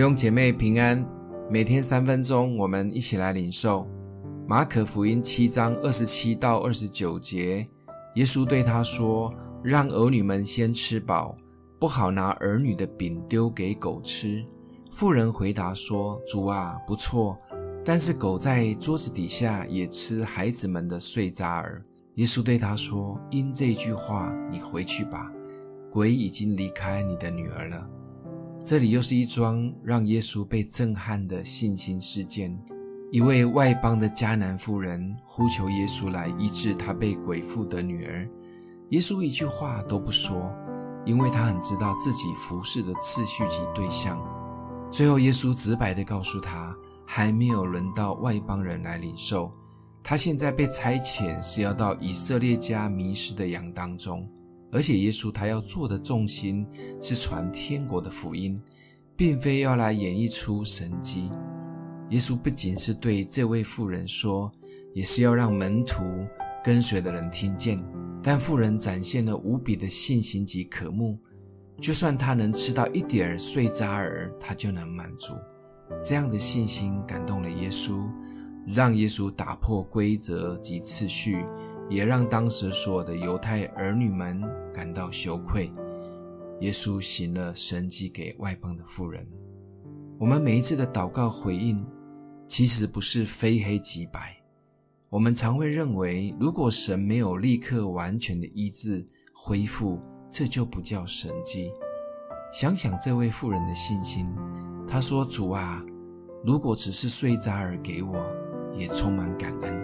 弟兄姐妹平安，每天三分钟，我们一起来领受马可福音七章二十七到二十九节。耶稣对他说：“让儿女们先吃饱，不好拿儿女的饼丢给狗吃。”妇人回答说：“主啊，不错，但是狗在桌子底下也吃孩子们的碎渣儿。”耶稣对他说：“因这句话，你回去吧，鬼已经离开你的女儿了。”这里又是一桩让耶稣被震撼的信心事件。一位外邦的迦南妇人呼求耶稣来医治她被鬼附的女儿，耶稣一句话都不说，因为他很知道自己服侍的次序及对象。最后，耶稣直白地告诉他，还没有轮到外邦人来领受，他现在被差遣是要到以色列家迷失的羊当中。而且耶稣他要做的重心是传天国的福音，并非要来演绎出神迹。耶稣不仅是对这位妇人说，也是要让门徒跟随的人听见。但妇人展现了无比的信心及渴慕，就算他能吃到一点碎渣儿，他就能满足。这样的信心感动了耶稣，让耶稣打破规则及次序。也让当时所有的犹太儿女们感到羞愧。耶稣行了神迹给外邦的妇人。我们每一次的祷告回应，其实不是非黑即白。我们常会认为，如果神没有立刻完全的医治恢复，这就不叫神迹。想想这位妇人的信心，她说：“主啊，如果只是碎渣儿给我，也充满感恩。”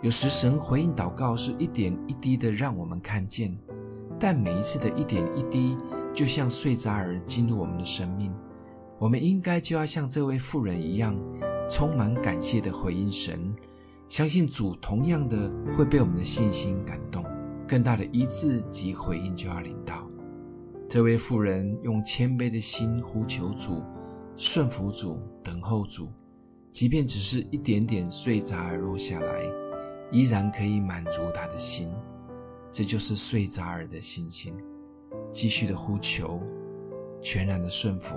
有时神回应祷告是一点一滴的让我们看见，但每一次的一点一滴，就像碎渣儿进入我们的生命，我们应该就要像这位妇人一样，充满感谢的回应神，相信主同样的会被我们的信心感动，更大的医治及回应就要领到。这位妇人用谦卑的心呼求主，顺服主，等候主，即便只是一点点碎渣儿落下来。依然可以满足他的心，这就是碎渣儿的信心。继续的呼求，全然的顺服，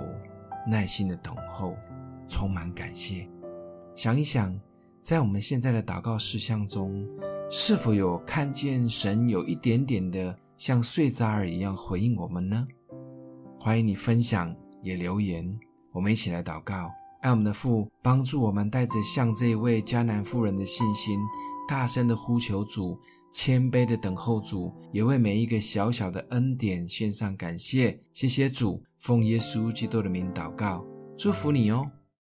耐心的等候，充满感谢。想一想，在我们现在的祷告事项中，是否有看见神有一点点的像碎渣儿一样回应我们呢？欢迎你分享，也留言，我们一起来祷告。爱我们的父，帮助我们带着像这一位迦南妇人的信心。大声的呼求主，谦卑的等候主，也为每一个小小的恩典献上感谢。谢谢主，奉耶稣基督的名祷告，祝福你哦。